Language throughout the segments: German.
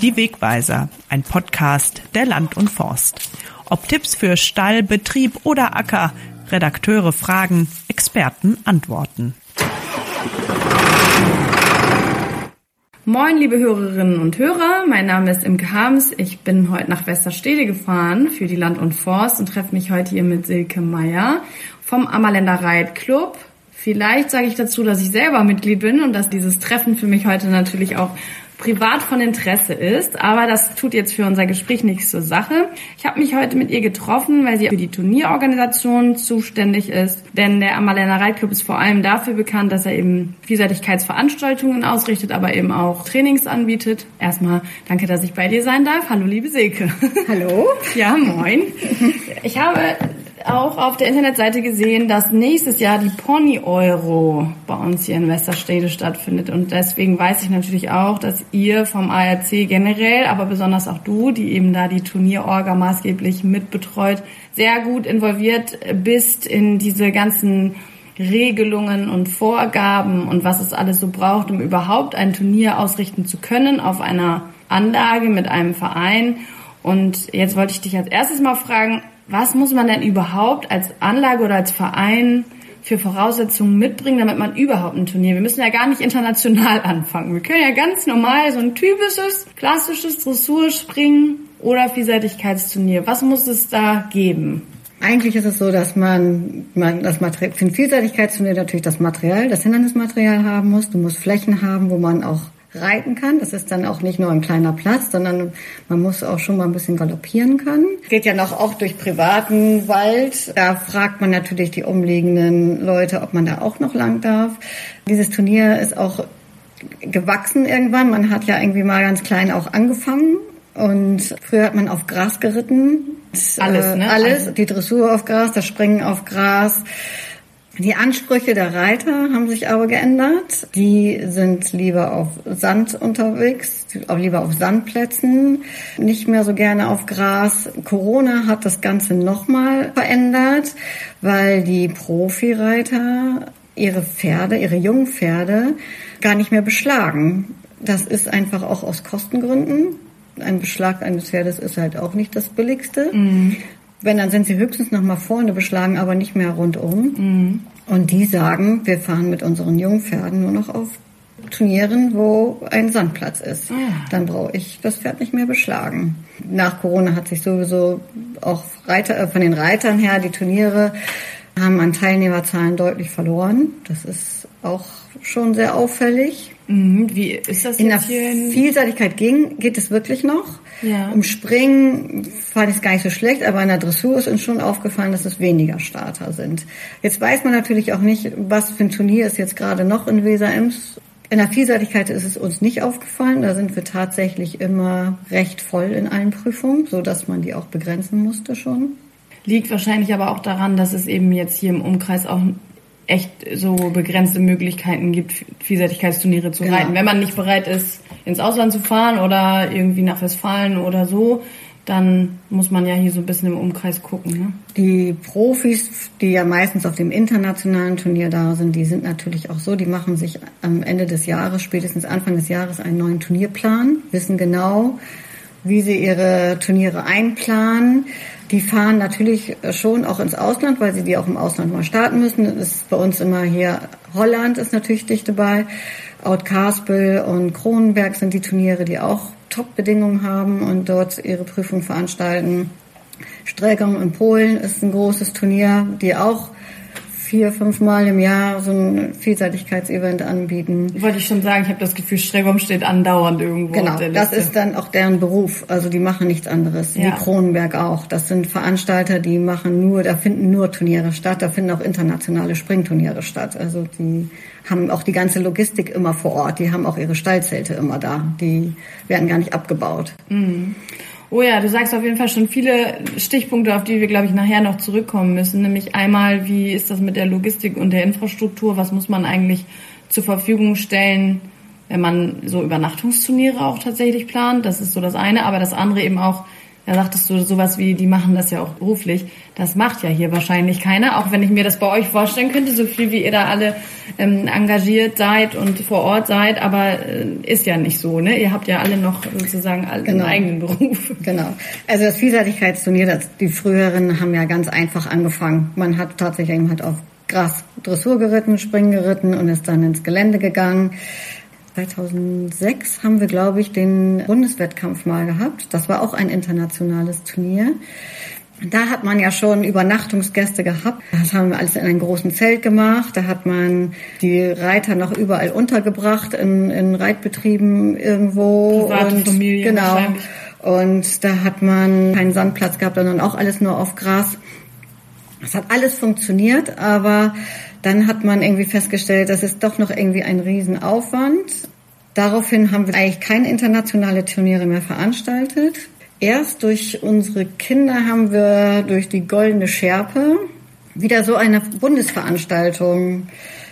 Die Wegweiser, ein Podcast der Land und Forst. Ob Tipps für Stall, Betrieb oder Acker, Redakteure fragen, Experten antworten. Moin, liebe Hörerinnen und Hörer. Mein Name ist Imke Harms. Ich bin heute nach Westerstede gefahren für die Land und Forst und treffe mich heute hier mit Silke Meyer vom Ammerländer Reitclub. Vielleicht sage ich dazu, dass ich selber Mitglied bin und dass dieses Treffen für mich heute natürlich auch privat von Interesse ist, aber das tut jetzt für unser Gespräch nichts zur Sache. Ich habe mich heute mit ihr getroffen, weil sie für die Turnierorganisation zuständig ist, denn der Amalena Reitclub ist vor allem dafür bekannt, dass er eben Vielseitigkeitsveranstaltungen ausrichtet, aber eben auch Trainings anbietet. Erstmal danke, dass ich bei dir sein darf. Hallo, liebe Silke. Hallo. Ja, moin. Ich habe auch auf der Internetseite gesehen, dass nächstes Jahr die Pony Euro bei uns hier in Westerstede stattfindet. Und deswegen weiß ich natürlich auch, dass ihr vom ARC generell, aber besonders auch du, die eben da die Turnierorga maßgeblich mitbetreut, sehr gut involviert bist in diese ganzen Regelungen und Vorgaben und was es alles so braucht, um überhaupt ein Turnier ausrichten zu können auf einer Anlage mit einem Verein. Und jetzt wollte ich dich als erstes mal fragen, was muss man denn überhaupt als Anlage oder als Verein für Voraussetzungen mitbringen, damit man überhaupt ein Turnier, wir müssen ja gar nicht international anfangen. Wir können ja ganz normal so ein typisches, klassisches Dressurspringen oder Vielseitigkeitsturnier. Was muss es da geben? Eigentlich ist es so, dass man, man das Material, für ein Vielseitigkeitsturnier natürlich das Material, das Hindernismaterial haben muss. Du musst Flächen haben, wo man auch reiten kann. Das ist dann auch nicht nur ein kleiner Platz, sondern man muss auch schon mal ein bisschen galoppieren können. Geht ja noch auch durch privaten Wald. Da fragt man natürlich die umliegenden Leute, ob man da auch noch lang darf. Dieses Turnier ist auch gewachsen irgendwann. Man hat ja irgendwie mal ganz klein auch angefangen. Und früher hat man auf Gras geritten. Alles, ne? Alles. Die Dressur auf Gras, das Springen auf Gras. Die Ansprüche der Reiter haben sich aber geändert. Die sind lieber auf Sand unterwegs, auch lieber auf Sandplätzen, nicht mehr so gerne auf Gras. Corona hat das Ganze nochmal verändert, weil die Profireiter ihre Pferde, ihre jungen Pferde gar nicht mehr beschlagen. Das ist einfach auch aus Kostengründen. Ein Beschlag eines Pferdes ist halt auch nicht das billigste. Mhm. Wenn, dann sind sie höchstens noch mal vorne beschlagen, aber nicht mehr rundum. Mhm. Und die sagen, wir fahren mit unseren Jungpferden nur noch auf Turnieren, wo ein Sandplatz ist. Ah. Dann brauche ich das Pferd nicht mehr beschlagen. Nach Corona hat sich sowieso auch Reiter, äh, von den Reitern her die Turniere haben an Teilnehmerzahlen deutlich verloren. Das ist auch schon sehr auffällig. Mhm. Wie ist das in der Vielseitigkeit ging, geht es wirklich noch. Ja. Im Springen fand ich es gar nicht so schlecht, aber in der Dressur ist uns schon aufgefallen, dass es weniger Starter sind. Jetzt weiß man natürlich auch nicht, was für ein Turnier ist jetzt gerade noch in Weser-Ems. In der Vielseitigkeit ist es uns nicht aufgefallen. Da sind wir tatsächlich immer recht voll in allen Prüfungen, so dass man die auch begrenzen musste schon. Liegt wahrscheinlich aber auch daran, dass es eben jetzt hier im Umkreis auch echt so begrenzte Möglichkeiten gibt, Vielseitigkeitsturniere zu genau. reiten. Wenn man nicht bereit ist, ins Ausland zu fahren oder irgendwie nach Westfalen oder so, dann muss man ja hier so ein bisschen im Umkreis gucken. Ne? Die Profis, die ja meistens auf dem internationalen Turnier da sind, die sind natürlich auch so, die machen sich am Ende des Jahres, spätestens Anfang des Jahres, einen neuen Turnierplan, wissen genau, wie sie ihre Turniere einplanen. Die fahren natürlich schon auch ins Ausland, weil sie die auch im Ausland mal starten müssen. Das ist bei uns immer hier Holland ist natürlich dicht dabei. Outcaspel und Kronenberg sind die Turniere, die auch Top-Bedingungen haben und dort ihre Prüfung veranstalten. Streckung in Polen ist ein großes Turnier, die auch vier, fünf Mal im Jahr so ein Vielseitigkeitsevent anbieten. Wollte ich schon sagen, ich habe das Gefühl, Stregom steht andauernd irgendwo. Genau, das ist dann auch deren Beruf. Also die machen nichts anderes. Ja. Wie Kronenberg auch. Das sind Veranstalter, die machen nur, da finden nur Turniere statt. Da finden auch internationale Springturniere statt. Also die haben auch die ganze Logistik immer vor Ort. Die haben auch ihre Stallzelte immer da. Die werden gar nicht abgebaut. Mhm. Oh ja, du sagst auf jeden Fall schon viele Stichpunkte, auf die wir, glaube ich, nachher noch zurückkommen müssen. Nämlich einmal, wie ist das mit der Logistik und der Infrastruktur? Was muss man eigentlich zur Verfügung stellen, wenn man so Übernachtungsturniere auch tatsächlich plant? Das ist so das eine. Aber das andere eben auch, Da sagtest du sowas wie, die machen das ja auch beruflich. Das macht ja hier wahrscheinlich keiner, auch wenn ich mir das bei euch vorstellen könnte, so viel wie ihr da alle ähm, engagiert seid und vor Ort seid, aber äh, ist ja nicht so, ne? Ihr habt ja alle noch sozusagen alle Genau. einen eigenen Beruf. Genau. Also das Vielseitigkeitsturnier, das, die früheren haben ja ganz einfach angefangen. Man hat tatsächlich eben halt auf Gras Dressur geritten, Springen geritten und ist dann ins Gelände gegangen. 2006 haben wir, glaube ich, den Bundeswettkampf mal gehabt. Das war auch ein internationales Turnier. Da hat man ja schon Übernachtungsgäste gehabt. Das haben wir alles in einem großen Zelt gemacht. Da hat man die Reiter noch überall untergebracht in, in Reitbetrieben irgendwo. Private und Familien genau. wahrscheinlich. Und da hat man keinen Sandplatz gehabt, sondern auch alles nur auf Gras. Es hat alles funktioniert, aber dann hat man irgendwie festgestellt, das ist doch noch irgendwie ein Riesenaufwand. Daraufhin haben wir eigentlich keine internationale Turniere mehr veranstaltet. Erst durch unsere Kinder haben wir durch die Goldene Schärpe wieder so eine Bundesveranstaltung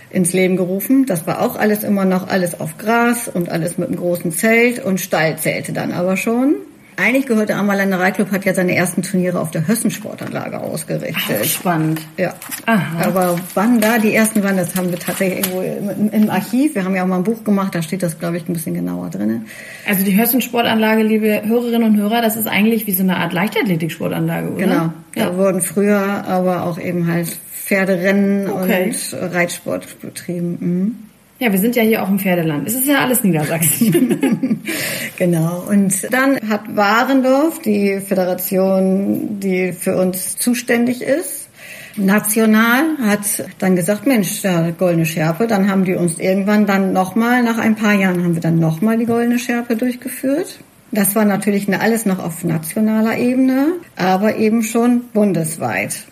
ins Leben gerufen. Das war auch alles immer noch alles auf Gras und alles mit einem großen Zelt und Stallzelte dann aber schon. Eigentlich gehört der Ammerländer Reitclub hat ja seine ersten Turniere auf der Hössensportanlage ausgerichtet. Ach, spannend. Ja. Aha. Aber wann da die ersten waren, das haben wir tatsächlich irgendwo im, im Archiv. Wir haben ja auch mal ein Buch gemacht, da steht das, glaube ich, ein bisschen genauer drin. Also die Hössensportanlage, liebe Hörerinnen und Hörer, das ist eigentlich wie so eine Art Leichtathletiksportanlage, oder? Genau. Ja. Da wurden früher aber auch eben halt Pferderennen Okay. und Reitsport betrieben. Mhm. Ja, wir sind ja hier auch im Pferdeland. Es ist ja alles Niedersachsen. Genau. Und dann hat Warendorf, die Föderation, die für uns zuständig ist, national, hat dann gesagt, Mensch, da Goldene Schärpe, dann haben die uns irgendwann dann nochmal, nach ein paar Jahren haben wir dann nochmal die Goldene Schärpe durchgeführt. Das war natürlich alles noch auf nationaler Ebene, aber eben schon bundesweit.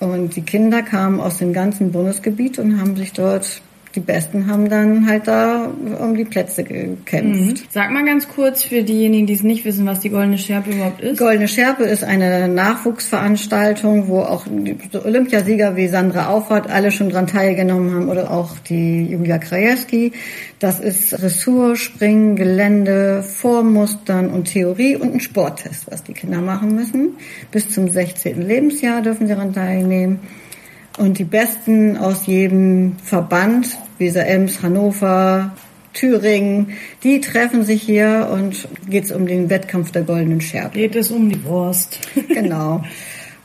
Und die Kinder kamen aus dem ganzen Bundesgebiet und haben sich dort, die Besten haben dann halt da um die Plätze gekämpft. Sag mal ganz kurz für diejenigen, die es nicht wissen, was die Goldene Schärpe überhaupt ist. Goldene Schärpe ist eine Nachwuchsveranstaltung, wo auch Olympiasieger wie Sandra Auffahrt alle schon dran teilgenommen haben oder auch die Julia Krajewski. Das ist Dressur, Springen, Gelände, Vormustern und Theorie und ein Sporttest, was die Kinder machen müssen. Bis zum 16. Lebensjahr dürfen sie daran teilnehmen. Und die Besten aus jedem Verband, Weser Ems, Hannover, Thüringen, die treffen sich hier und geht's um den Wettkampf der Goldenen Schärpe. Geht es um die Wurst. Genau.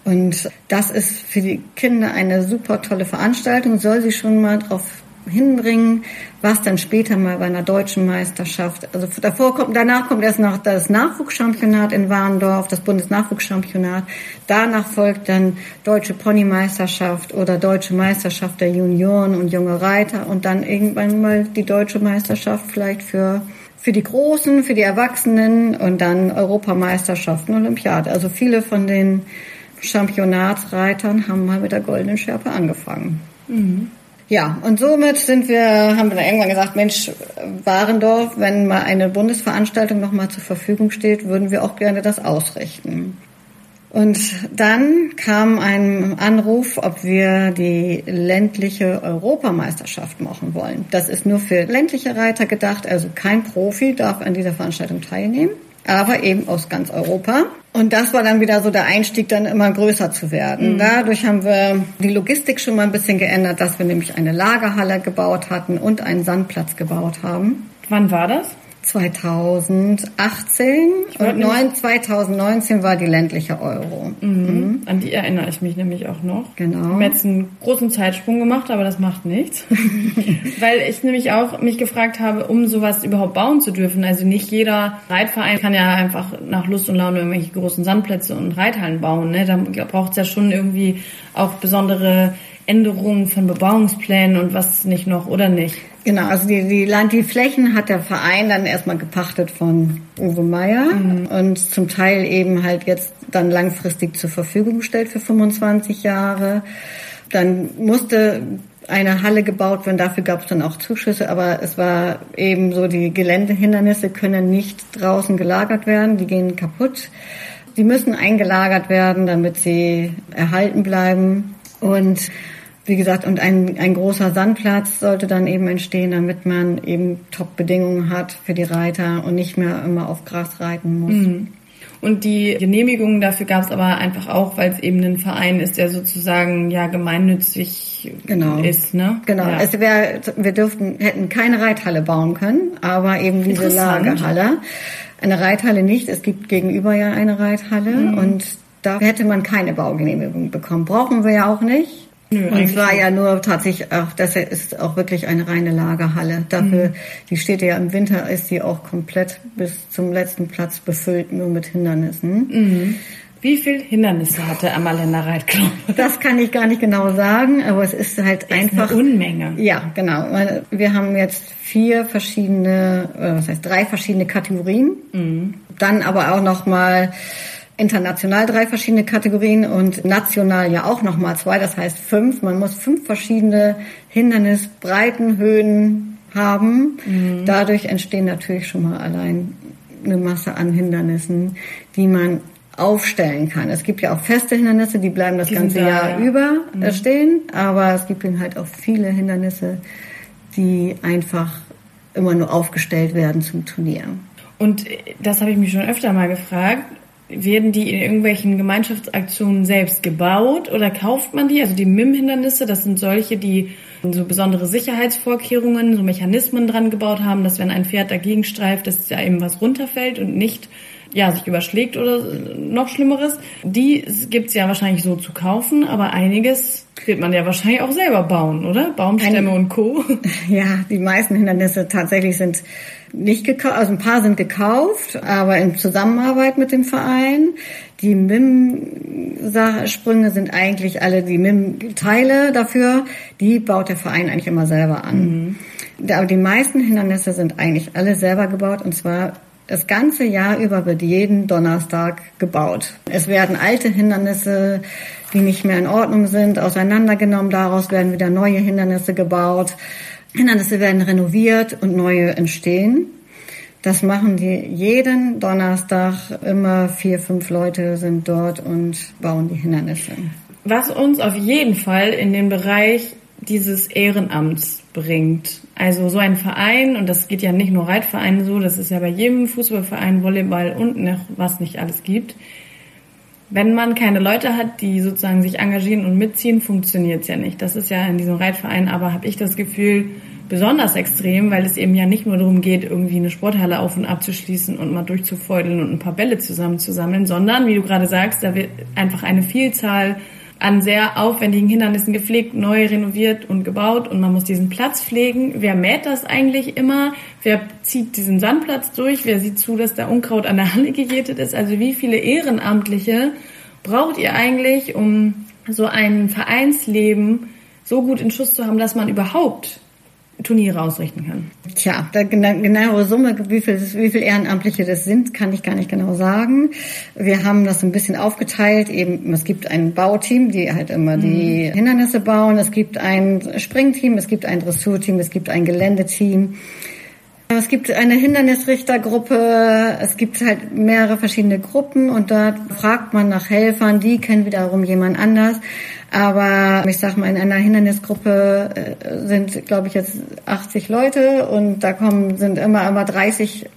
Und das ist für die Kinder eine super tolle Veranstaltung, soll sie schon mal darauf hinbringen, was dann später mal bei einer deutschen Meisterschaft, also davor kommt, danach kommt erst noch das Nachwuchschampionat in Warndorf, das Bundesnachwuchschampionat. Danach folgt dann deutsche Ponymeisterschaft oder deutsche Meisterschaft der Junioren und junge Reiter und dann irgendwann mal die deutsche Meisterschaft vielleicht für für die Großen, für die Erwachsenen und dann Europameisterschaften, Olympiade. Also viele von den Championatsreitern haben mal mit der goldenen Schärpe angefangen. Ja, und somit sind wir, haben wir dann irgendwann gesagt, Mensch, Warendorf, wenn mal eine Bundesveranstaltung nochmal zur Verfügung steht, würden wir auch gerne das ausrichten. Und dann kam ein Anruf, ob wir die ländliche Europameisterschaft machen wollen. Das ist nur für ländliche Reiter gedacht, also kein Profi darf an dieser Veranstaltung teilnehmen, aber eben aus ganz Europa. Und das war dann wieder so der Einstieg, dann immer größer zu werden. Dadurch haben wir die Logistik schon mal ein bisschen geändert, dass wir nämlich eine Lagerhalle gebaut hatten und einen Sandplatz gebaut haben. Wann war das? 2018 wollte und neun- 2019 war die ländliche Euro. Mhm. An die erinnere ich mich nämlich auch noch. Genau. Wir haben jetzt einen großen Zeitsprung gemacht, aber das macht nichts. Weil ich nämlich auch mich gefragt habe, um sowas überhaupt bauen zu dürfen. Also nicht jeder Reitverein kann ja einfach nach Lust und Laune irgendwelche großen Sandplätze und Reithallen bauen. Ne? Da braucht es ja schon irgendwie auch besondere Änderungen von Bebauungsplänen und was nicht noch oder nicht. Genau, also die, die Land, die Flächen hat der Verein dann erstmal gepachtet von Uwe Meier und zum Teil eben halt jetzt dann langfristig zur Verfügung gestellt für 25 Jahre. Dann musste eine Halle gebaut werden, dafür gab es dann auch Zuschüsse, aber es war eben so, die Geländehindernisse können nicht draußen gelagert werden, die gehen kaputt. Die müssen eingelagert werden, damit sie erhalten bleiben. Und wie gesagt, und ein, ein großer Sandplatz sollte dann eben entstehen, damit man eben Top-Bedingungen hat für die Reiter und nicht mehr immer auf Gras reiten muss. Und die Genehmigung dafür gab es aber einfach auch, weil es eben ein Verein ist, der sozusagen ja gemeinnützig genau. ist, ne? Genau. Ja. Es wär, wir dürften, hätten keine Reithalle bauen können, aber eben diese. Lagerhalle. Eine Reithalle nicht. Es gibt gegenüber ja eine Reithalle Mhm. und da hätte man keine Baugenehmigung bekommen. Brauchen wir ja auch nicht. Nö, und es war nicht. ja nur tatsächlich auch, das ist auch wirklich eine reine Lagerhalle. Dafür, Mhm. die steht ja im Winter, ist die auch komplett bis zum letzten Platz befüllt, nur mit Hindernissen. Mhm. Wie viel Hindernisse hatte Amalender Reitclub? Das kann ich gar nicht genau sagen, aber es ist halt einfach. Eine Unmenge. Ja, genau. Wir haben jetzt vier verschiedene, was heißt drei verschiedene Kategorien. Dann aber auch noch mal international drei verschiedene Kategorien und national ja auch noch mal zwei. Das heißt fünf. Man muss fünf verschiedene Hindernisbreiten, Höhen haben. Dadurch entstehen natürlich schon mal allein eine Masse an Hindernissen, die man aufstellen kann. Es gibt ja auch feste Hindernisse, die bleiben das Die ganze da, Jahr ja. über äh, stehen, aber es gibt eben halt auch viele Hindernisse, die einfach immer nur aufgestellt werden zum Turnier. Und das habe ich mich schon öfter mal gefragt. Werden die in irgendwelchen Gemeinschaftsaktionen selbst gebaut oder kauft man die? Also die MIM-Hindernisse, das sind solche, die so besondere Sicherheitsvorkehrungen, so Mechanismen dran gebaut haben, dass wenn ein Pferd dagegen streift, dass da eben was runterfällt und nicht ja, sich überschlägt oder noch Schlimmeres. Die gibt's ja wahrscheinlich so zu kaufen, aber einiges wird man ja wahrscheinlich auch selber bauen, oder? Baumstämme Ein- und Co. Ja, die meisten Hindernisse tatsächlich sind nicht gekauft, also ein paar sind gekauft, aber in Zusammenarbeit mit dem Verein. Die MIM-Sprünge sind eigentlich alle die MIM-Teile dafür, die baut der Verein eigentlich immer selber an. Aber die meisten Hindernisse sind eigentlich alle selber gebaut und zwar das ganze Jahr über wird jeden Donnerstag gebaut. Es werden alte Hindernisse, die nicht mehr in Ordnung sind, auseinandergenommen. Daraus werden wieder neue Hindernisse gebaut. Hindernisse werden renoviert und neue entstehen. Das machen die jeden Donnerstag. Immer vier, fünf Leute sind dort und bauen die Hindernisse. Was uns auf jeden Fall in den Bereich dieses Ehrenamts bringt. Also so ein Verein, und das geht ja nicht nur Reitvereinen so, das ist ja bei jedem Fußballverein, Volleyball und noch was nicht alles gibt. Wenn man keine Leute hat, die sozusagen sich engagieren und mitziehen, funktioniert es ja nicht. Das ist ja in diesem Reitverein, aber habe ich das Gefühl, besonders extrem, weil es eben ja nicht nur darum geht, irgendwie eine Sporthalle auf und abzuschließen und mal durchzufeudeln und ein paar Bälle zusammenzusammeln, sondern, wie du gerade sagst, da wird einfach eine Vielzahl an sehr aufwendigen Hindernissen gepflegt, neu renoviert und gebaut und man muss diesen Platz pflegen. Wer mäht das eigentlich immer? Wer zieht diesen Sandplatz durch? Wer sieht zu, dass da Unkraut an der Halle gejätet ist? Also wie viele Ehrenamtliche braucht ihr eigentlich, um so ein Vereinsleben so gut in Schuss zu haben, dass man überhaupt Turniere ausrichten kann? Tja, da gena- genaue Summe, wie viel, wie viel Ehrenamtliche das sind, kann ich gar nicht genau sagen. Wir haben das ein bisschen aufgeteilt. Eben, es gibt ein Bauteam, die halt immer die Hindernisse bauen. Es gibt ein Springteam, es gibt ein Dressurteam, es gibt ein Geländeteam. Es gibt eine Hindernisrichtergruppe, es gibt halt mehrere verschiedene Gruppen und da fragt man nach Helfern, die kennen wiederum jemand anders. Aber ich sag mal, in einer Hindernisgruppe äh, sind, glaube ich, jetzt 80 Leute und da kommen, sind immer, immer 30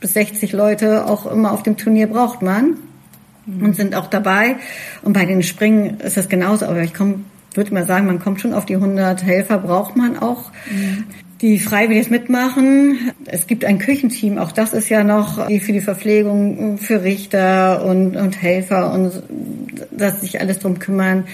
bis 60 Leute, auch immer auf dem Turnier braucht man und sind auch dabei. Und bei den Springen ist das genauso, aber ich komme, würde mal sagen, man kommt schon auf die 100 Helfer, braucht man auch. Die freiwillig mitmachen. Es gibt ein Küchenteam, auch das ist ja noch für die Verpflegung, für Richter und, und Helfer und dass sich alles drum kümmern.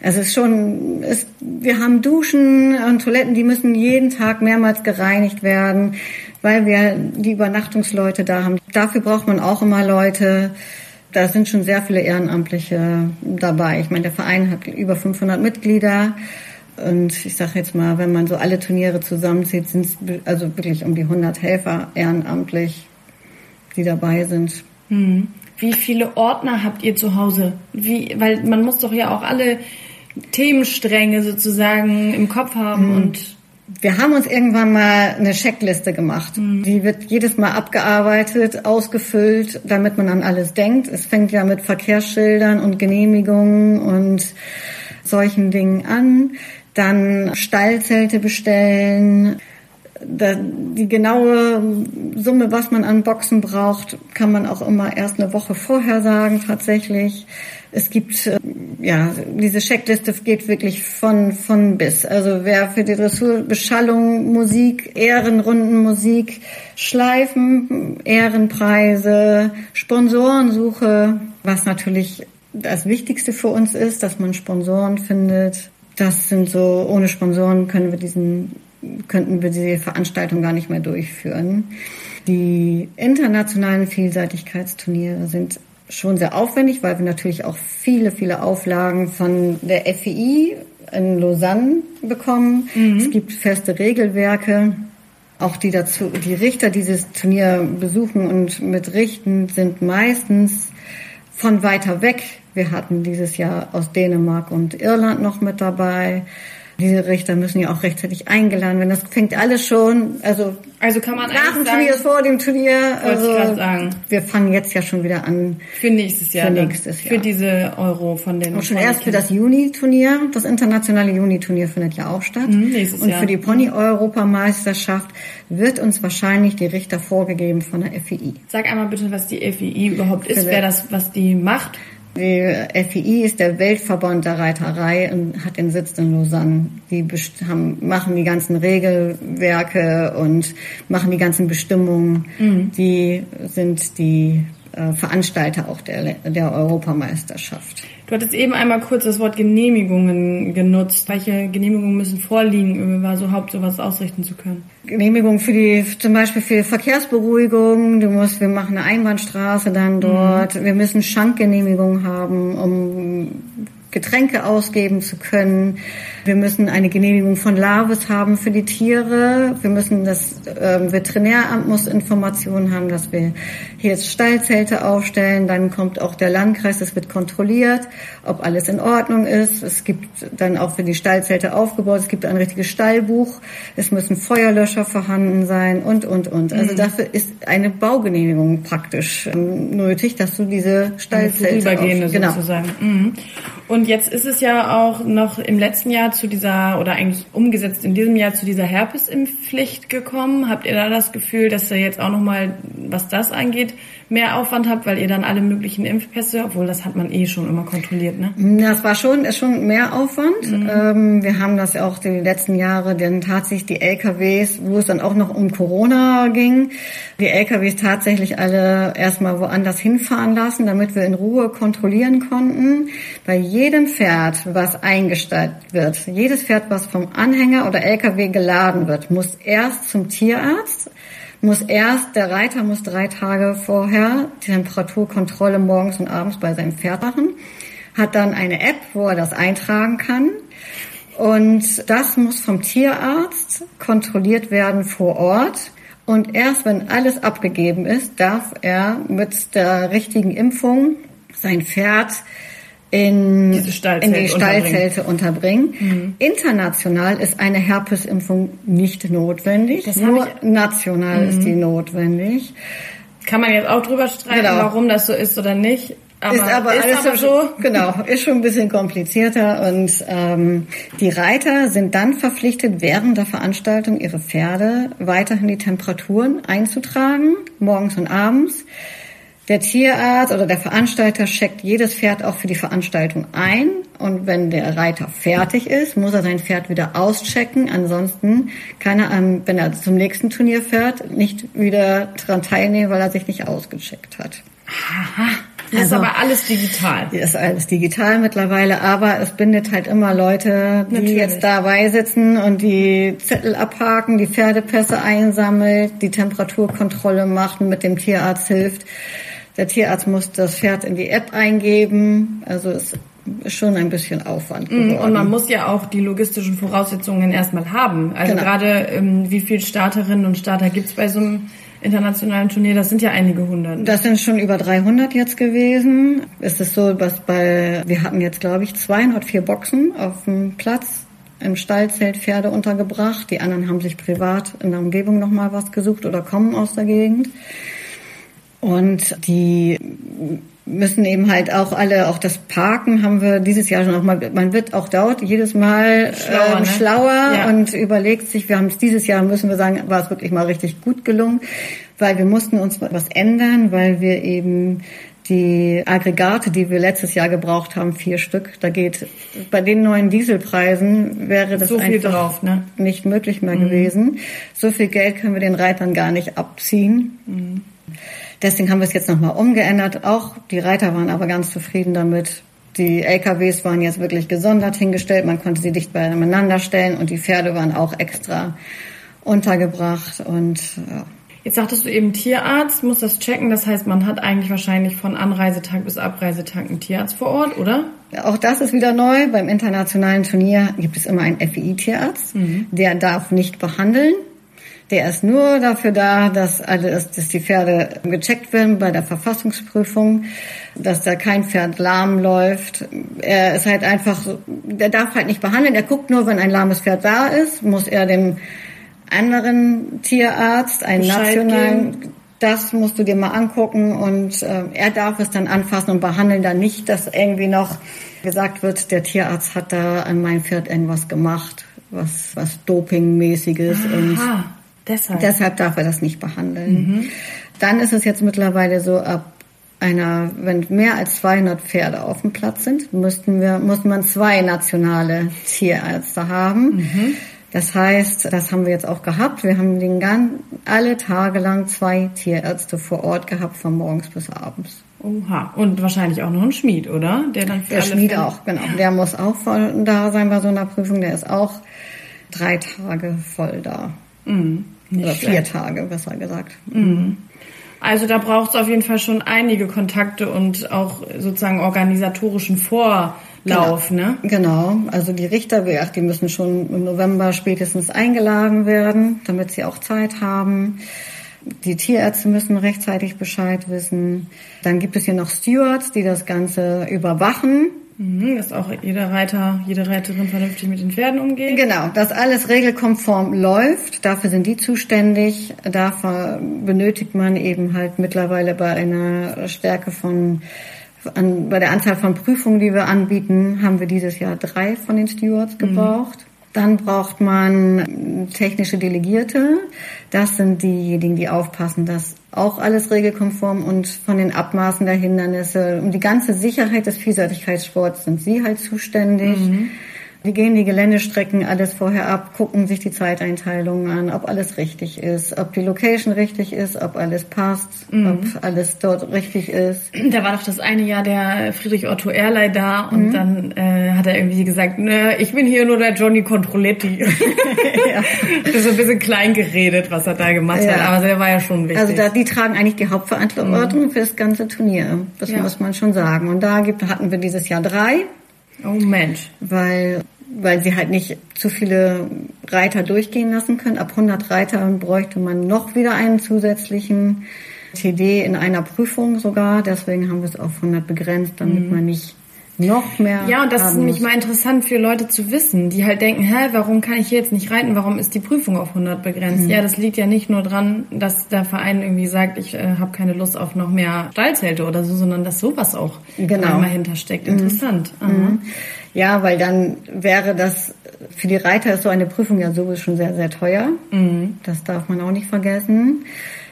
Es ist schon, es, wir haben Duschen und Toiletten, die müssen jeden Tag mehrmals gereinigt werden, weil wir die Übernachtungsleute da haben. Dafür braucht man auch immer Leute. Da sind schon sehr viele Ehrenamtliche dabei. Ich meine, der Verein hat über 500 Mitglieder. Und ich sage jetzt mal, wenn man so alle Turniere zusammenzieht, sind es also wirklich um die 100 Helfer ehrenamtlich, die dabei sind. Hm. Wie viele Ordner habt ihr zu Hause? Wie, weil man muss doch ja auch alle Themenstränge sozusagen im Kopf haben und Wir haben uns irgendwann mal eine Checkliste gemacht. Die wird jedes Mal abgearbeitet, ausgefüllt, damit man an alles denkt. Es fängt ja mit Verkehrsschildern und Genehmigungen und solchen Dingen an. Dann Stallzelte bestellen, die genaue Summe, was man an Boxen braucht, kann man auch immer erst eine Woche vorher sagen tatsächlich. Es gibt, äh, ja, diese Checkliste geht wirklich von, von bis. Also wer für die Dressur Beschallung, Musik, Ehrenrundenmusik, Schleifen, Ehrenpreise, Sponsorensuche, was natürlich das Wichtigste für uns ist, dass man Sponsoren findet. Das sind so, ohne Sponsoren können wir diesen, könnten wir diese Veranstaltung gar nicht mehr durchführen. Die internationalen Vielseitigkeitsturniere sind schon sehr aufwendig, weil wir natürlich auch viele, viele Auflagen von der FEI in Lausanne bekommen. Mhm. Es gibt feste Regelwerke. Auch die dazu, die Richter dieses Turnier besuchen und mitrichten, sind meistens von weiter weg. Wir hatten dieses Jahr aus Dänemark und Irland noch mit dabei. Diese Richter müssen ja auch rechtzeitig eingeladen werden. Das fängt alles schon, also, also kann man nach dem Turnier, vor dem Turnier. Also, ich sagen. Wir fangen jetzt ja schon wieder an. Für nächstes Jahr. Für nächstes Jahr. Für diese Euro von den. Und schon erst für das Juni-Turnier. Das internationale Juni-Turnier findet ja auch statt. Mhm, nächstes Und Jahr. für die Pony-Europameisterschaft wird uns wahrscheinlich die Richter vorgegeben von der FII. Sag einmal bitte, was die FII überhaupt ist, wer das, was die macht. Die FII ist der Weltverband der Reiterei und hat den Sitz in Lausanne. Die haben, machen die ganzen Regelwerke und machen die ganzen Bestimmungen. Mhm. Die sind die äh, Veranstalter auch der, der Europameisterschaft. Du hattest eben einmal kurz das Wort Genehmigungen genutzt. Welche Genehmigungen müssen vorliegen, um über so Haupt sowas ausrichten zu können? Genehmigung für die, zum Beispiel für Verkehrsberuhigung. Du musst, wir machen eine Einbahnstraße dann dort. Mhm. Wir müssen Schankgenehmigung haben, um Getränke ausgeben zu können. Wir müssen eine Genehmigung von Lavis haben für die Tiere. Wir müssen das äh, Veterinäramt muss Informationen haben, dass wir hier jetzt Stallzelte aufstellen. Dann kommt auch der Landkreis, es wird kontrolliert, ob alles in Ordnung ist. Es gibt dann auch für die Stallzelte aufgebaut. Es gibt ein richtiges Stallbuch. Es müssen Feuerlöscher vorhanden sein und, und, und. Also mhm. dafür ist eine Baugenehmigung praktisch ähm, nötig, dass du diese Stallzelte auf, genau. sozusagen. Mhm. Und jetzt ist es ja auch noch im letzten Jahr zu dieser, oder eigentlich umgesetzt in diesem Jahr zu dieser Herpesimpfpflicht gekommen. Habt ihr da das Gefühl, dass ihr jetzt auch nochmal, was das angeht, mehr Aufwand habt, weil ihr dann alle möglichen Impfpässe, obwohl das hat man eh schon immer kontrolliert, ne? Das war schon, ist schon mehr Aufwand. Mhm. Ähm, wir haben das ja auch die letzten Jahre, denn tatsächlich die LKWs, wo es dann auch noch um Corona ging, die LKWs tatsächlich alle erstmal woanders hinfahren lassen, damit wir in Ruhe kontrollieren konnten. Bei jedem Pferd, was eingestellt wird, jedes Pferd, was vom Anhänger oder LKW geladen wird, muss erst zum Tierarzt muss erst, der Reiter muss drei Tage vorher Temperaturkontrolle morgens und abends bei seinem Pferd machen, hat dann eine App, wo er das eintragen kann. Und das muss vom Tierarzt kontrolliert werden vor Ort. Und erst wenn alles abgegeben ist, darf er mit der richtigen Impfung sein Pferd in, in die Stallzelte unterbringen. Mhm. International ist eine Herpesimpfung nicht notwendig, das nur national mhm. ist die notwendig. Kann man jetzt auch drüber streiten, genau. warum das so ist oder nicht. Aber ist aber ist alles aber so. Genau, ist schon ein bisschen komplizierter und ähm, die Reiter sind dann verpflichtet, während der Veranstaltung ihre Pferde weiterhin die Temperaturen einzutragen, morgens und abends. Der Tierarzt oder der Veranstalter checkt jedes Pferd auch für die Veranstaltung ein. Und wenn der Reiter fertig ist, muss er sein Pferd wieder auschecken. Ansonsten kann er, wenn er zum nächsten Turnier fährt, nicht wieder daran teilnehmen, weil er sich nicht ausgecheckt hat. Aha. Das also, ist aber alles digital. Das ist alles digital mittlerweile, aber es bindet halt immer Leute, die Natürlich. jetzt dabei sitzen und die Zettel abhaken, die Pferdepässe einsammelt, die Temperaturkontrolle macht und mit dem Tierarzt hilft. Der Tierarzt muss das Pferd in die App eingeben. Also es ist schon ein bisschen Aufwand mhm, geworden. Und man muss ja auch die logistischen Voraussetzungen erstmal haben. Also genau. gerade ähm, wie viele Starterinnen und Starter gibt's bei so einem internationalen Turnier? Das sind ja einige hundert. Das sind schon über 300 jetzt gewesen. Es ist so, dass bei, wir hatten jetzt glaube ich 204 Boxen auf dem Platz im Stallzelt Pferde untergebracht. Die anderen haben sich privat in der Umgebung nochmal was gesucht oder kommen aus der Gegend. Und die müssen eben halt auch alle, auch das Parken haben wir dieses Jahr schon auch mal, man wird auch dort jedes Mal Schlauer, ähm, ne? schlauer Ja. und überlegt sich, wir haben es dieses Jahr, müssen wir sagen, war es wirklich mal richtig gut gelungen, weil wir mussten uns was ändern, weil wir eben die Aggregate, die wir letztes Jahr gebraucht haben, vier Stück, da geht, bei den neuen Dieselpreisen wäre das So viel einfach drauf, ne? nicht möglich mehr gewesen. So viel Geld können wir den Reitern gar nicht abziehen. Deswegen haben wir es jetzt nochmal umgeändert. Auch die Reiter waren aber ganz zufrieden damit. Die LKWs waren jetzt wirklich gesondert hingestellt. Man konnte sie dicht beieinander stellen und die Pferde waren auch extra untergebracht und ja. Jetzt sagtest du eben Tierarzt, muss das checken. Das heißt, man hat eigentlich wahrscheinlich von Anreisetag bis Abreisetag einen Tierarzt vor Ort, oder? Auch das ist wieder neu. Beim internationalen Turnier gibt es immer einen FEI-Tierarzt. Der darf nicht behandeln. Der ist nur dafür da, dass alles, dass die Pferde gecheckt werden bei der Verfassungsprüfung, dass da kein Pferd lahm läuft. Er ist halt einfach, der darf halt nicht behandeln. Er guckt nur, wenn ein lahmes Pferd da ist, muss er dem anderen Tierarzt, einen Bescheid nationalen, das musst du dir mal angucken und äh, er darf es dann anfassen und behandeln dann nicht, dass irgendwie noch gesagt wird, der Tierarzt hat da an meinem Pferd irgendwas gemacht, was was Dopingmäßiges und deshalb. deshalb darf er das nicht behandeln. Dann ist es jetzt mittlerweile so ab einer, wenn mehr als 200 Pferde auf dem Platz sind, müssten wir, muss man zwei nationale Tierärzte haben. Das heißt, das haben wir jetzt auch gehabt. Wir haben den gan alle Tage lang zwei Tierärzte vor Ort gehabt, von morgens bis abends. Oha. Und wahrscheinlich auch noch ein Schmied, oder? Der dann für Der Schmied Fälle- auch, genau. Der muss auch voll da sein bei so einer Prüfung. Der ist auch drei Tage voll da. Mhm. Oder vier. Tage, besser gesagt. Also da braucht es auf jeden Fall schon einige Kontakte und auch sozusagen organisatorischen Vorlauf, ne? Genau, also die Richter, die müssen schon im November spätestens eingeladen werden, damit sie auch Zeit haben. Die Tierärzte müssen rechtzeitig Bescheid wissen. Dann gibt es hier noch Stewards, die das Ganze überwachen. Mhm, dass auch jeder Reiter, jede Reiterin vernünftig mit den Pferden umgeht. Genau, dass alles regelkonform läuft. Dafür sind die zuständig. Dafür benötigt man eben halt mittlerweile bei einer Stärke von an, bei der Anzahl von Prüfungen, die wir anbieten, haben wir dieses Jahr drei von den Stewards gebraucht. Dann braucht man technische Delegierte. Das sind diejenigen, die aufpassen, dass auch alles regelkonform und von den Abmaßen der Hindernisse, um die ganze Sicherheit des Vielseitigkeitssports sind sie halt zuständig. Die gehen die Geländestrecken alles vorher ab, gucken sich die Zeiteinteilungen an, ob alles richtig ist, ob die Location richtig ist, ob alles passt, ob alles dort richtig ist. Da war doch das eine Jahr der Friedrich Otto Erlei da und Mhm. dann äh, hat er irgendwie gesagt, ne, ich bin hier nur der Johnny Controletti. Das ist ein bisschen klein geredet, was er da gemacht Ja. hat, aber der war ja schon wichtig. Also da, die tragen eigentlich die Hauptverantwortung für das ganze Turnier. Das Ja. muss man schon sagen. Und da gibt, hatten wir dieses Jahr drei, oh Mensch. weil, weil sie halt nicht zu viele Reiter durchgehen lassen können. Ab 100 Reitern bräuchte man noch wieder einen zusätzlichen TD in einer Prüfung sogar. Deswegen haben wir es auf 100 begrenzt, damit man nicht noch mehr Mhm. Ja, und das ist nämlich mal interessant für Leute zu wissen, die halt denken, hä, warum kann ich hier jetzt nicht reiten? Warum ist die Prüfung auf 100 begrenzt? Mhm. Ja, das liegt ja nicht nur dran, dass der Verein irgendwie sagt, ich äh, habe keine Lust auf noch mehr Stallzelte oder so, sondern dass sowas auch Genau. einmal hintersteckt. Interessant. Aha. Ja, weil dann wäre das, für die Reiter ist so eine Prüfung ja sowieso schon sehr, sehr teuer. Das darf man auch nicht vergessen.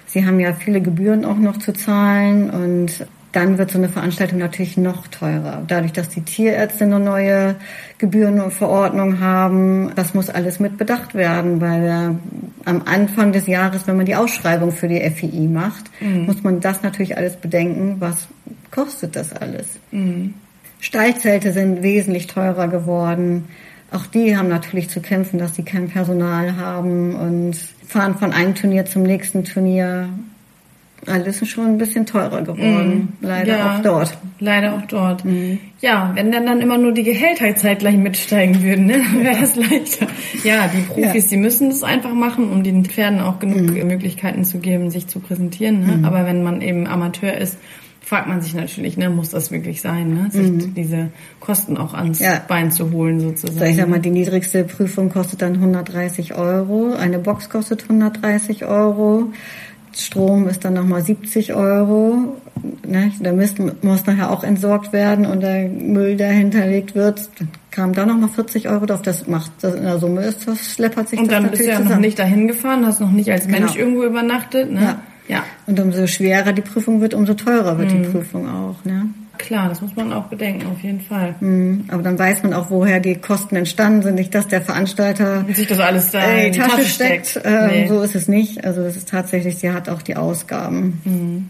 Sie haben ja viele Gebühren auch noch zu zahlen und dann wird so eine Veranstaltung natürlich noch teurer. Dadurch, dass die Tierärzte eine neue Gebührenverordnung haben, das muss alles mit bedacht werden, weil am Anfang des Jahres, wenn man die Ausschreibung für die FII macht, muss man das natürlich alles bedenken, was kostet das alles. Stallzelte sind wesentlich teurer geworden. Auch die haben natürlich zu kämpfen, dass sie kein Personal haben und fahren von einem Turnier zum nächsten Turnier. Alles ist schon ein bisschen teurer geworden. Leider Ja. auch dort. Leider auch dort. Mhm. Ja, wenn dann dann immer nur die Gehälter zeitgleich mitsteigen würden, ne, dann wäre das leichter. Ja, die Profis, Ja. die müssen das einfach machen, um den Pferden auch genug Mhm. Möglichkeiten zu geben, sich zu präsentieren. Ne? Aber wenn man eben Amateur ist, fragt man sich natürlich, ne, muss das wirklich sein, ne? sich diese Kosten auch ans Mhm. Ja. Bein zu holen sozusagen. So, ich sag mal, die niedrigste Prüfung kostet dann 130 Euro. Eine Box kostet 130 Euro. Strom ist dann nochmal 70 Euro. Ne? Der Mist muss nachher auch entsorgt werden und der Müll, der hinterlegt wird, kam da nochmal 40 Euro drauf. Das macht, das in der Summe ist das, schleppert sich und das dann bist du ja zusammen. noch nicht dahin gefahren, hast noch nicht als Mensch Genau. irgendwo übernachtet. Ne? Ja. ja. Und umso schwerer die Prüfung wird, umso teurer wird Mhm. die Prüfung auch. Ne? Klar, das muss man auch bedenken, auf jeden Fall. Mhm. Aber dann weiß man auch, woher die Kosten entstanden sind. Nicht, dass der Veranstalter sich das alles da äh, in die Tasche steckt. Ähm, Nee. So ist es nicht. Also das ist tatsächlich, sie hat auch die Ausgaben.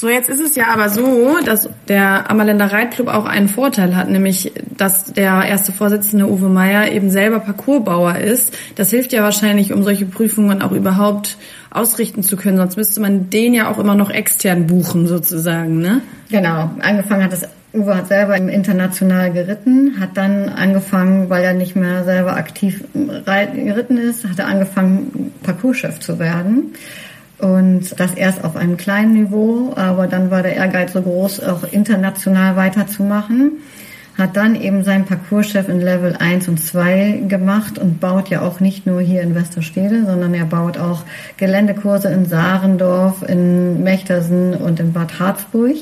So, jetzt ist es ja aber so, dass der Ammerländer Reitclub auch einen Vorteil hat, nämlich, dass der erste Vorsitzende Uwe Meier eben selber Parcoursbauer ist. Das hilft ja wahrscheinlich, um solche Prüfungen auch überhaupt ausrichten zu können. Sonst müsste man den ja auch immer noch extern buchen, sozusagen, ne? Genau. Angefangen hat es, Uwe hat selber international geritten, hat dann angefangen, weil er nicht mehr selber aktiv geritten ist, hat er angefangen, Parcourschef zu werden. Und das erst auf einem kleinen Niveau, aber dann war der Ehrgeiz so groß, auch international weiterzumachen. Hat dann eben seinen Parcourschef in Level 1 und 2 gemacht und baut ja auch nicht nur hier in Westerstede, sondern er baut auch Geländekurse in Saarendorf, in Mechtersen und in Bad Harzburg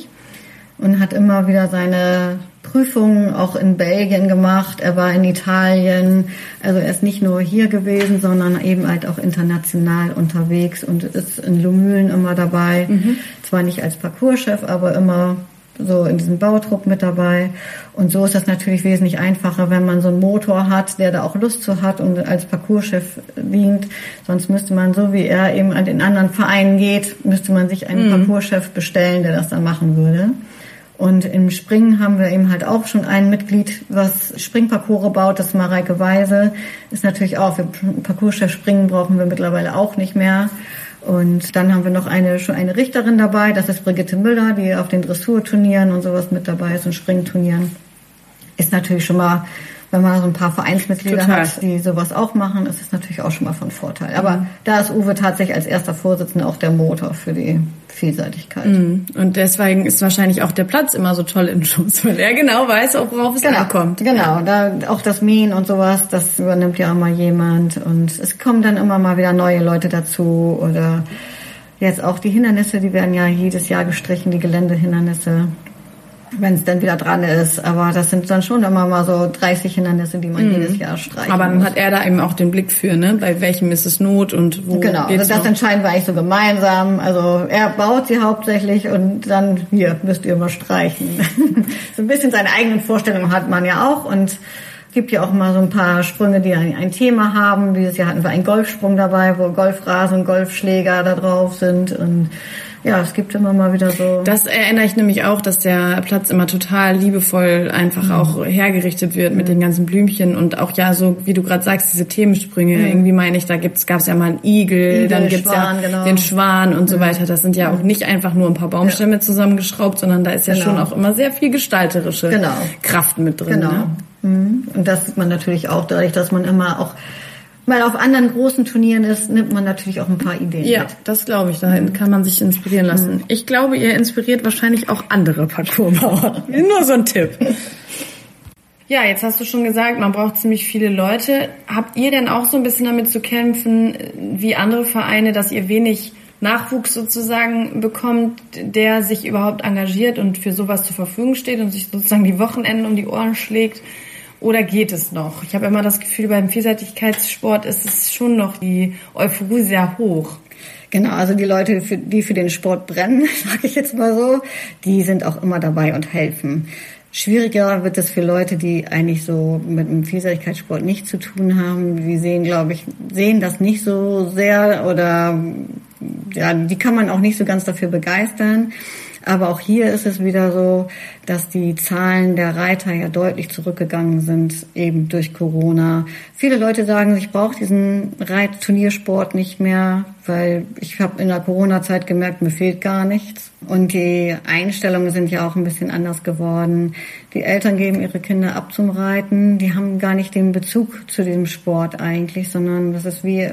und hat immer wieder seine Prüfungen auch in Belgien gemacht. Er war in Italien. Also er ist nicht nur hier gewesen, sondern eben halt auch international unterwegs und ist in Lumülen immer dabei. Zwar nicht als Parcourschef, aber immer so in diesem Bautrupp mit dabei. Und so ist das natürlich wesentlich einfacher, wenn man so einen Motor hat, der da auch Lust zu hat und als Parcourschef dient. Sonst müsste man, so wie er eben an den anderen Vereinen geht, müsste man sich einen Parcourschef bestellen, der das dann machen würde. Und im Springen haben wir eben halt auch schon ein Mitglied, was Springparcours baut, das Mareike Weise. Ist natürlich auch, für Parcourschef Springen brauchen wir mittlerweile auch nicht mehr. Und dann haben wir noch eine, schon eine Richterin dabei, das ist Brigitte Müller, die auf den Dressurturnieren und sowas mit dabei ist und Springturnieren. Ist natürlich schon mal, wenn man so ein paar Vereinsmitglieder Total. hat, die sowas auch machen, ist es natürlich auch schon mal von Vorteil. Aber da ist Uwe tatsächlich als erster Vorsitzender auch der Motor für die Vielseitigkeit. Und deswegen ist wahrscheinlich auch der Platz immer so toll in Schutz, weil er genau weiß, worauf es ankommt. Genau, da auch das Mähen und sowas, das übernimmt ja immer jemand und es kommen dann immer mal wieder neue Leute dazu oder jetzt auch die Hindernisse, die werden ja jedes Jahr gestrichen, die Geländehindernisse, wenn es dann wieder dran ist. Aber das sind dann schon immer mal so 30 Hindernisse, die man jedes Jahr streichen Mhm. Aber dann muss. hat er da eben auch den Blick für, ne? Bei welchem ist es Not und wo Genau, geht's also das noch? entscheiden wir eigentlich so gemeinsam. Also er baut sie hauptsächlich und dann hier müsst ihr mal streichen. so ein bisschen seine eigenen Vorstellungen hat man ja auch und es gibt ja auch mal so ein paar Sprünge, die ein, ein Thema haben. Dieses Jahr hatten wir einen Golfsprung dabei, wo Golfrasen und Golfschläger da drauf sind und ja, es gibt immer mal wieder so. Das erinnere ich nämlich auch, dass der Platz immer total liebevoll einfach Mhm. auch hergerichtet wird mit den ganzen Blümchen und auch ja so, wie du gerade sagst, diese Themensprünge. Irgendwie meine ich, da gibt's gab's ja mal einen Igel, Mhm. Igel, dann gibt's Schwan, ja genau. den Schwan und so weiter. Das sind ja auch nicht einfach nur ein paar Baumstämme zusammengeschraubt, sondern da ist ja Genau. schon auch immer sehr viel gestalterische Genau. Kraft mit drin. Genau. Ne? Mhm. Und das sieht man natürlich auch dadurch, dass man immer auch mal auf anderen großen Turnieren ist, nimmt man natürlich auch ein paar Ideen Ja, mit. das glaube ich. Dahin kann man sich inspirieren lassen. Ich glaube, ihr inspiriert wahrscheinlich auch andere Parcoursbauer. Nur so ein Tipp. Ja, jetzt hast du schon gesagt, man braucht ziemlich viele Leute. Habt ihr denn auch so ein bisschen damit zu kämpfen, wie andere Vereine, dass ihr wenig Nachwuchs sozusagen bekommt, der sich überhaupt engagiert und für sowas zur Verfügung steht und sich sozusagen die Wochenenden um die Ohren schlägt? Oder geht es noch? Ich habe immer das Gefühl, beim Vielseitigkeitssport ist es schon noch die Euphorie sehr hoch. Genau, also die Leute, die für den Sport brennen, sage ich jetzt mal so, die sind auch immer dabei und helfen. Schwieriger wird es für Leute, die eigentlich so mit dem Vielseitigkeitssport nichts zu tun haben. Die sehen, glaube ich, sehen das nicht so sehr oder ja, die kann man auch nicht so ganz dafür begeistern. Aber auch hier ist es wieder so, dass die Zahlen der Reiter ja deutlich zurückgegangen sind, eben durch Corona. Viele Leute sagen, ich brauche diesen Reitturniersport nicht mehr, weil ich habe in der Corona-Zeit gemerkt, mir fehlt gar nichts. Und die Einstellungen sind ja auch ein bisschen anders geworden. Die Eltern geben ihre Kinder ab zum Reiten. Die haben gar nicht den Bezug zu dem Sport eigentlich, sondern das ist wie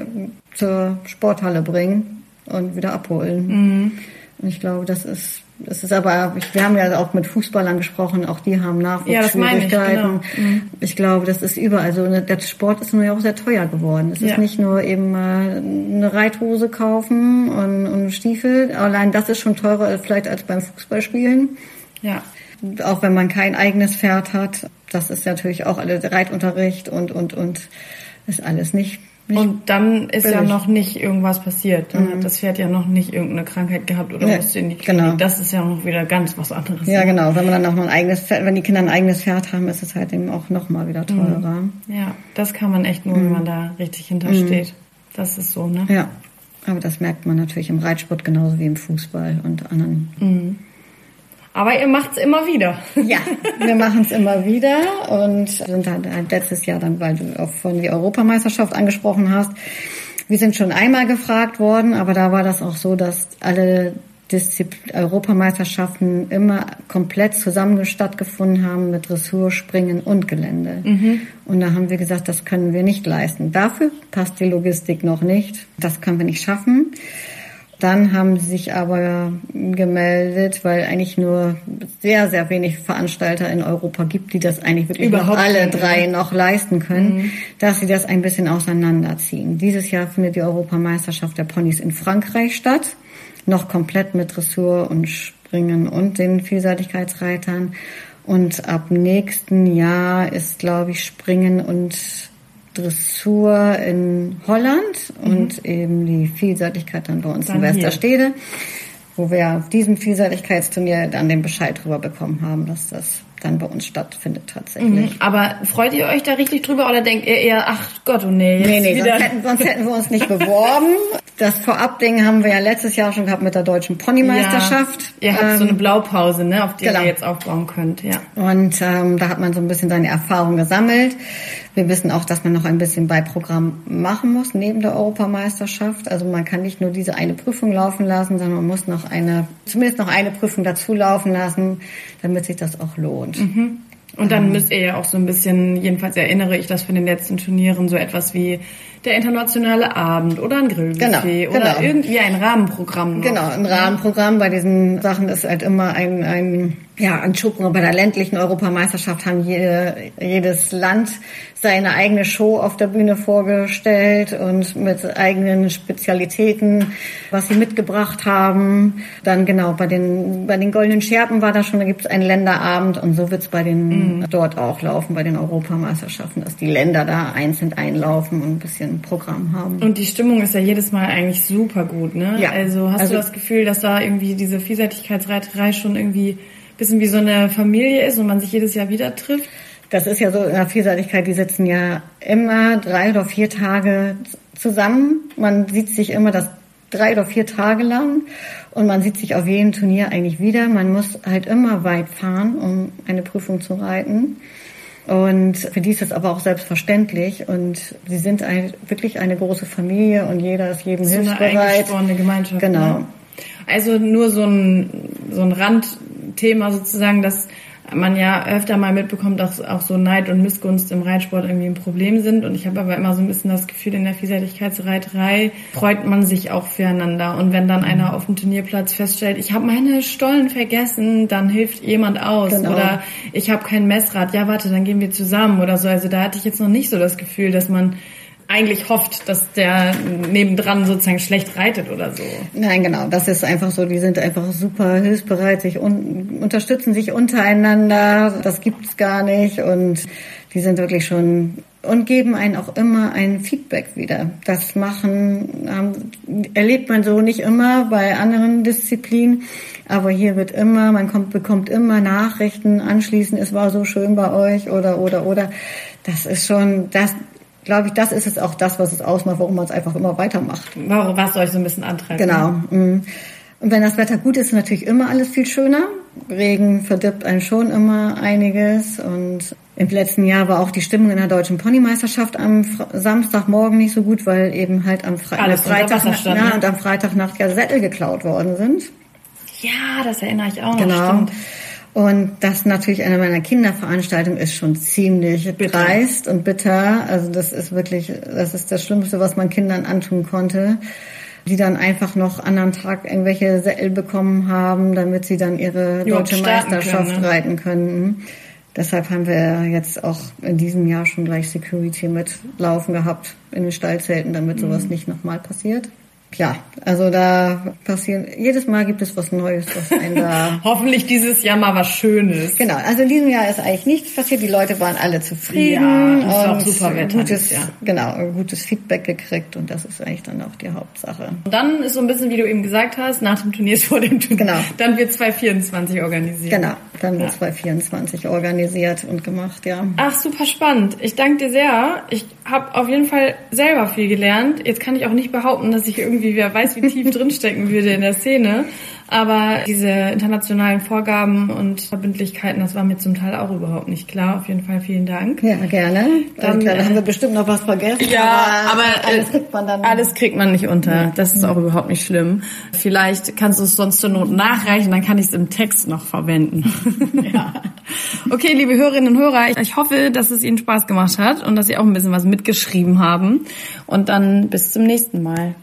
zur Sporthalle bringen und wieder abholen. Und ich glaube, das ist, das ist aber, wir haben ja auch mit Fußballern gesprochen, auch die haben Nachwuchsschwierigkeiten. Ja, ich, genau. mhm. ich, glaube, das ist überall so. Also, der Sport ist nur ja auch sehr teuer geworden. Es ja. ist nicht nur eben äh, eine Reithose kaufen und, und Stiefel. Allein das ist schon teurer vielleicht als beim Fußballspielen. Ja. Auch wenn man kein eigenes Pferd hat. Das ist natürlich auch alle Reitunterricht und, und, und ist alles nicht und dann ist ja noch nicht irgendwas passiert. Dann mhm. hat das Pferd ja noch nicht irgendeine Krankheit gehabt oder ja, musste in die Klinik. Genau. Das ist ja noch wieder ganz was anderes. Ja, genau. Wenn man dann auch noch ein eigenes Pferd, wenn die Kinder ein eigenes Pferd haben, ist es halt eben auch noch mal wieder teurer. Mhm. Ja, das kann man echt nur, mhm. wenn man da richtig hintersteht. Mhm. Das ist so, ne? Ja. Aber das merkt man natürlich im Reitsport genauso wie im Fußball und anderen mhm. Aber ihr macht's immer wieder. Ja, wir machen es immer wieder und sind dann letztes Jahr dann, weil du auch von die Europameisterschaft angesprochen hast. Wir sind schon einmal gefragt worden, aber da war das auch so, dass alle Disziplin Europameisterschaften immer komplett zusammen stattgefunden haben mit Dressur, Springen und Gelände. Mhm. Und da haben wir gesagt, das können wir nicht leisten. Dafür passt die Logistik noch nicht. Das können wir nicht schaffen. Dann haben sie sich aber gemeldet, weil eigentlich nur sehr, sehr wenig Veranstalter in Europa gibt, die das eigentlich wirklich Überhaupt alle drei noch leisten können, mhm. dass sie das ein bisschen auseinanderziehen. Dieses Jahr findet die Europameisterschaft der Ponys in Frankreich statt, noch komplett mit Dressur und Springen und den Vielseitigkeitsreitern. Und ab nächsten Jahr ist, glaube ich, Springen und Dressur in Holland mhm. und eben die Vielseitigkeit dann bei uns dann in Westerstede, hier. wo wir auf diesem Vielseitigkeitsturnier dann den Bescheid drüber bekommen haben, dass das dann bei uns stattfindet tatsächlich. Mhm. Aber freut ihr euch da richtig drüber oder denkt ihr eher, ach Gott, oh nee, jetzt Nee, nee, sonst hätten, sonst hätten, wir uns nicht beworben. Das Vorabding haben wir ja letztes Jahr schon gehabt mit der deutschen Ponymeisterschaft. Ja, ihr habt ähm, so eine Blaupause, ne, auf die genau. ihr jetzt aufbauen könnt, ja. Und ähm, da hat man so ein bisschen seine Erfahrung gesammelt. Wir wissen auch, dass man noch ein bisschen Beiprogramm machen muss neben der Europameisterschaft. Also man kann nicht nur diese eine Prüfung laufen lassen, sondern man muss noch eine, zumindest noch eine Prüfung dazu laufen lassen, damit sich das auch lohnt. Mhm. Und dann müsst ihr ja auch so ein bisschen, jedenfalls erinnere ich das von den letzten Turnieren, so etwas wie der internationale Abend oder ein Grillbuffet genau, oder genau. irgendwie ein Rahmenprogramm. Noch. Genau, ein Rahmenprogramm. Bei diesen Sachen ist halt immer ein, ein ja, an Schuppen bei der ländlichen Europameisterschaft haben jede, jedes Land seine eigene Show auf der Bühne vorgestellt und mit eigenen Spezialitäten, was sie mitgebracht haben. Dann genau, bei den, bei den Goldenen Scherpen war das schon, da gibt es einen Länderabend und so wird es bei den mhm. dort auch laufen, bei den Europameisterschaften, dass die Länder da einzeln einlaufen und ein bisschen Programm haben. Und die Stimmung ist ja jedes Mal eigentlich super gut, ne? Ja. Also hast also, du das Gefühl, dass da irgendwie diese Vielseitigkeitsreiterei schon irgendwie bisschen wie so eine Familie ist und man sich jedes Jahr wieder trifft. Das ist ja so in der Vielseitigkeit, die sitzen ja immer drei oder vier Tage zusammen. Man sieht sich immer das drei oder vier Tage lang und man sieht sich auf jedem Turnier eigentlich wieder. Man muss halt immer weit fahren, um eine Prüfung zu reiten. Und für die ist das aber auch selbstverständlich. Und sie sind ein, wirklich eine große Familie und jeder ist jedem so hilfsbereit. Eine Gemeinschaft. Genau. Ne? Also nur so ein, so ein Randthema sozusagen, dass man ja öfter mal mitbekommt, dass auch so Neid und Missgunst im Reitsport irgendwie ein Problem sind. Und ich habe aber immer so ein bisschen das Gefühl, in der Vielseitigkeitsreiterei freut man sich auch füreinander. Und wenn dann einer auf dem Turnierplatz feststellt, ich habe meine Stollen vergessen, dann hilft jemand aus. Genau. Oder ich habe kein Messrad, ja warte, dann gehen wir zusammen oder so. Also da hatte ich jetzt noch nicht so das Gefühl, dass man eigentlich hofft, dass der nebendran sozusagen schlecht reitet oder so. Nein, genau. Das ist einfach so. Die sind einfach super hilfsbereit, sich un unterstützen sich untereinander. Das gibt's gar nicht und die sind wirklich schon und geben einen auch immer ein Feedback wieder. Das machen ähm, erlebt man so nicht immer bei anderen Disziplinen, aber hier wird immer, man kommt, bekommt immer Nachrichten anschließend, es war so schön bei euch oder oder oder. Das ist schon, das glaube ich, das ist es auch das, was es ausmacht, warum man es einfach immer weitermacht. Warum, was euch so ein bisschen antreibt. Genau. Mhm. Und wenn das Wetter gut ist, ist natürlich immer alles viel schöner. Regen verdirbt einen schon immer einiges. Und im letzten Jahr war auch die Stimmung in der deutschen Ponymeisterschaft am Samstagmorgen nicht so gut, weil eben halt am Fre alles Freitag na, ne? und am Freitagnacht ja Sättel geklaut worden sind. Ja, das erinnere ich auch. Genau. Stimmt. Und das natürlich eine meiner Kinderveranstaltungen ist schon ziemlich bitter. dreist und bitter. Also das ist wirklich, das ist das Schlimmste, was man Kindern antun konnte. die dann einfach noch anderen Tag irgendwelche Sättel bekommen haben, damit sie dann ihre deutsche Meisterschaft können, ne? reiten können. Deshalb haben wir jetzt auch in diesem Jahr schon gleich Security mitlaufen gehabt in den Stallzelten, damit sowas nicht nochmal passiert. Ja, also da passieren, jedes Mal gibt es was Neues, was einen da Hoffentlich dieses Jahr mal was Schönes. Genau, also in diesem Jahr ist eigentlich nichts passiert. Die Leute waren alle zufrieden Ja, es war auch super Wetter gutes, Jahr. genau, gutes Feedback gekriegt und das ist eigentlich dann auch die Hauptsache. Und dann ist so ein bisschen, wie du eben gesagt hast, nach dem Turnier ist vor dem Turnier. Genau. Dann wird 2024 organisiert. Genau, dann wird 2024 organisiert und gemacht, ja. Ach, super spannend. Ich danke dir sehr. Ich habe auf jeden Fall selber viel gelernt. Jetzt kann ich auch nicht behaupten, dass ich irgendwie, wer weiß, wie tief drinstecken würde in der Szene. Aber diese internationalen Vorgaben und Verbindlichkeiten, das war mir zum Teil auch überhaupt nicht klar. Auf jeden Fall vielen Dank. Ja, gerne. Dann, Dann, da äh, haben wir bestimmt noch was vergessen. alles kriegt man dann. alles kriegt man nicht unter. Das ist auch überhaupt nicht schlimm. Vielleicht kannst du es sonst zur Not nachreichen, dann kann ich es im Text noch verwenden. ja. Okay, liebe Hörerinnen und Hörer, ich hoffe, dass es Ihnen Spaß gemacht hat und dass Sie auch ein bisschen was mitgeschrieben haben. Und dann bis zum nächsten Mal.